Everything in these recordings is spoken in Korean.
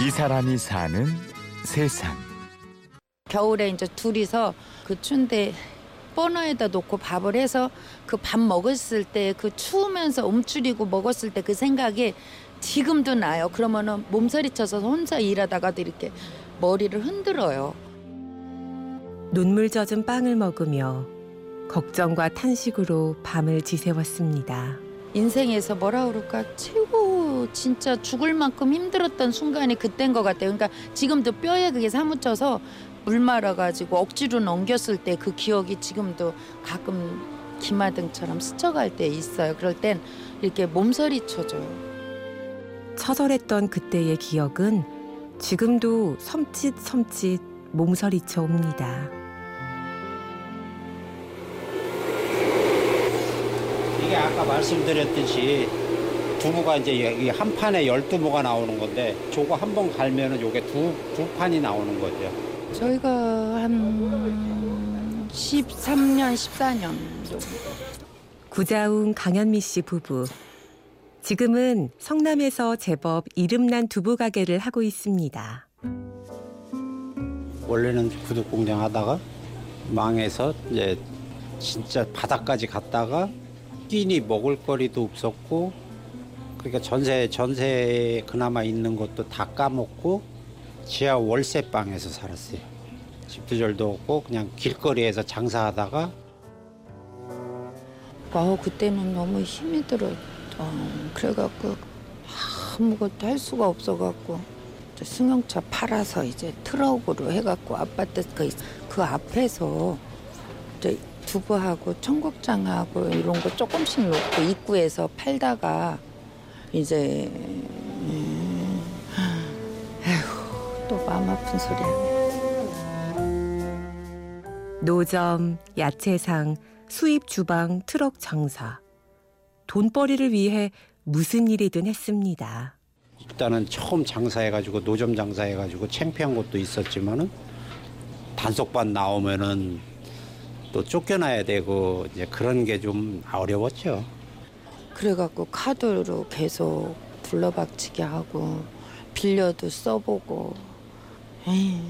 이 사람이 사는 세상. 겨울에 이제 둘이서 그 추운데 버너에다 놓고 밥을 해서 그 밥 먹었을 때 그 추우면서 움츠리고 먹었을 때 그 생각이 지금도 나요. 그러면은 몸서리 쳐서 혼자 일하다가도 이렇게 머리를 흔들어요. 눈물 젖은 빵을 먹으며 걱정과 탄식으로 밤을 지새웠습니다. 인생에서 뭐라 그럴까 최고 진짜 죽을 만큼 힘들었던 순간이 그때인 것 같아요. 그러니까 지금도 뼈에 그게 사무쳐서 물 말아가지고 억지로 넘겼을 때 그 기억이 지금도 가끔 기마등처럼 스쳐갈 때 있어요. 그럴 땐 이렇게 몸서리 쳐줘요. 처절했던 그때의 기억은 지금도 섬찟섬찟 몸서리쳐 옵니다. 이게 아까 말씀드렸듯이 두부가 이제 이한 판에 열두 모가 나오는 건데 저거 한 번 갈면은 요게 두, 두 판이 나오는 거죠. 저희가 한 13년, 14년 정도. 구자웅 강현미 씨 부부. 지금은 성남에서 제법 이름난 두부 가게를 하고 있습니다. 원래는 구두 공장 하다가 망해서 이제 진짜 바닥까지 갔다가 끼니 먹을 거리도 없었고 그러니까 전세 전세 그나마 있는 것도 다 까먹고 지하 월세 방에서 살았어요. 집도 절도 없고 그냥 길거리에서 장사하다가 와 그때는 너무 힘이 들어. 어, 그래갖고 아무것도 할 수가 없어갖고 승용차 팔아서 이제 트럭으로 해갖고 아파트 그, 그 앞에서 두부하고 청국장하고 이런 거 조금씩 놓고 입구에서 팔다가 이제 음, 에휴 또 마음 아픈 소리 하네. 노점, 야채상, 수입 주방, 트럭 장사. 돈벌이를 위해 무슨 일이든 했습니다. 일단은 처음 장사해가지고 노점 장사해가지고 창피한 것도 있었지만은 단속반 나오면은 또 쫓겨나야 되고 이제 그런 게 좀 어려웠죠. 그래갖고 카드로 계속 불러박치게 하고 빌려도 써보고 에이,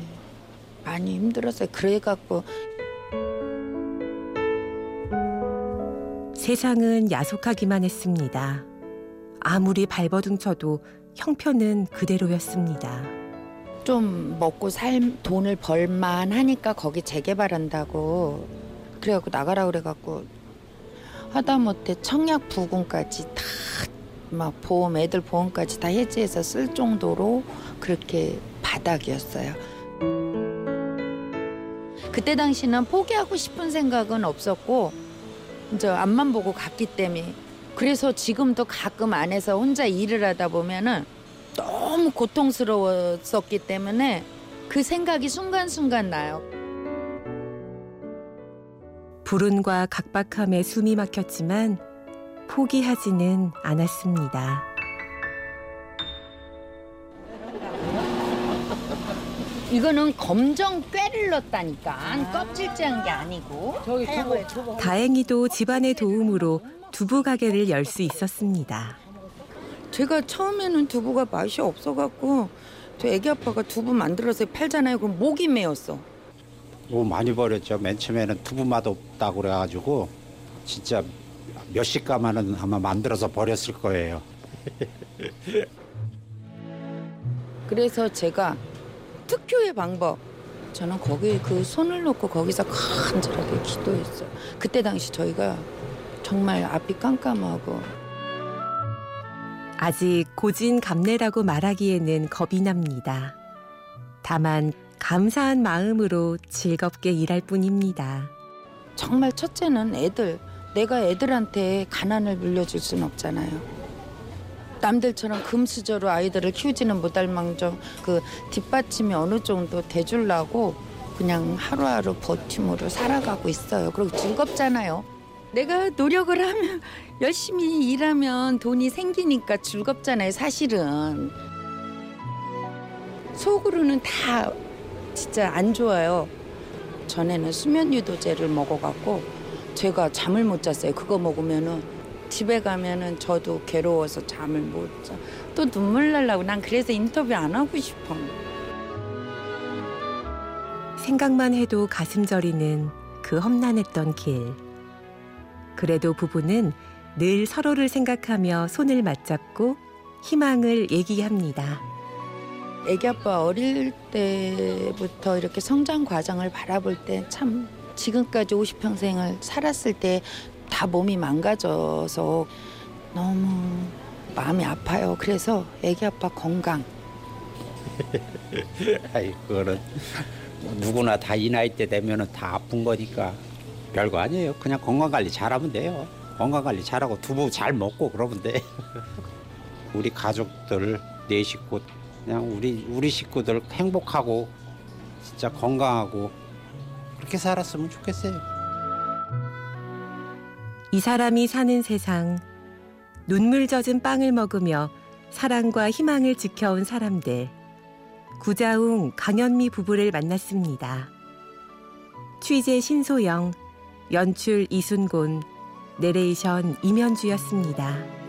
많이 힘들었어요. 그래갖고 세상은 야속하기만 했습니다. 아무리 발버둥 쳐도 형편은 그대로였습니다. 좀 먹고 살 돈을 벌만 하니까 거기 재개발한다고 그래갖고 나가라 그래갖고 하다못해 청약 부금까지 다 막 보험 애들 보험까지 다 해지해서 쓸 정도로 그렇게 바닥이었어요. 그때 당시는 포기하고 싶은 생각은 없었고 이제 앞만 보고 갔기 때문에 그래서 지금도 가끔 안에서 혼자 일을 하다 보면은 너무 고통스러웠었기 때문에 그 생각이 순간순간 나요. 불운과 각박함에 숨이 막혔지만 포기하지는 않았습니다. 이거는 검정 꾀를 넣었다니까. 껍질째 게 아니고. 다행히도 집안의 도움으로 두부 가게를 열 수 있었습니다. 제가 처음에는 두부가 맛이 없어갖고 저 애기 아빠가 두부 만들어서 팔잖아요. 그럼 목이 메었어 너무 많이 버렸죠. 맨 처음에는 두부 맛 없다고 그래가지고 진짜 몇십 가마는 아마 만들어서 버렸을 거예요. 그래서 제가 특효의 방법 저는 거기 그 손을 놓고 거기서 간절하게 기도했어요 그때 당시 저희가 정말 앞이 깜깜하고 아직 고진 감래라고 말하기에는 겁이 납니다. 다만 감사한 마음으로 즐겁게 일할 뿐입니다. 정말 첫째는 애들 내가 애들한테 가난을 물려줄 순 없잖아요. 남들처럼 금수저로 아이들을 키우지는 못할 망정 그 뒷받침이 어느 정도 돼주려고 그냥 하루하루 버팀으로 살아가고 있어요. 그리고 즐겁잖아요. 내가 노력을 하면 열심히 일하면 돈이 생기니까 즐겁잖아요. 사실은 속으로는 다 진짜 안 좋아요. 전에는 수면 유도제를 먹어갖고 제가 잠을 못 잤어요. 그거 먹으면은 집에 가면은 저도 괴로워서 잠을 못 자. 또 눈물 날라고 난 그래서 인터뷰 안 하고 싶어. 생각만 해도 가슴 저리는 그 험난했던 길. 그래도 부부는 늘 서로를 생각하며 손을 맞잡고 희망을 얘기합니다. 애기 아빠 어릴 때부터 이렇게 성장 과정을 바라볼 때 참 지금까지 50평생을 살았을 때 다 몸이 망가져서 너무 마음이 아파요. 그래서 애기 아빠 건강. 아이 그거는 누구나 다 이 나이 때 되면은 다 아픈 거니까 별거 아니에요. 그냥 건강 관리 잘하면 돼요. 건강 관리 잘하고 두부 잘 먹고 그러면 돼. 우리 가족들 네 식구 그냥 우리 우리 식구들 행복하고 진짜 건강하고 그렇게 살았으면 좋겠어요. 이 사람이 사는 세상 눈물 젖은 빵을 먹으며 사랑과 희망을 지켜온 사람들 구자웅 강현미 부부를 만났습니다. 취재 신소영, 연출 이순곤, 내레이션 임현주였습니다.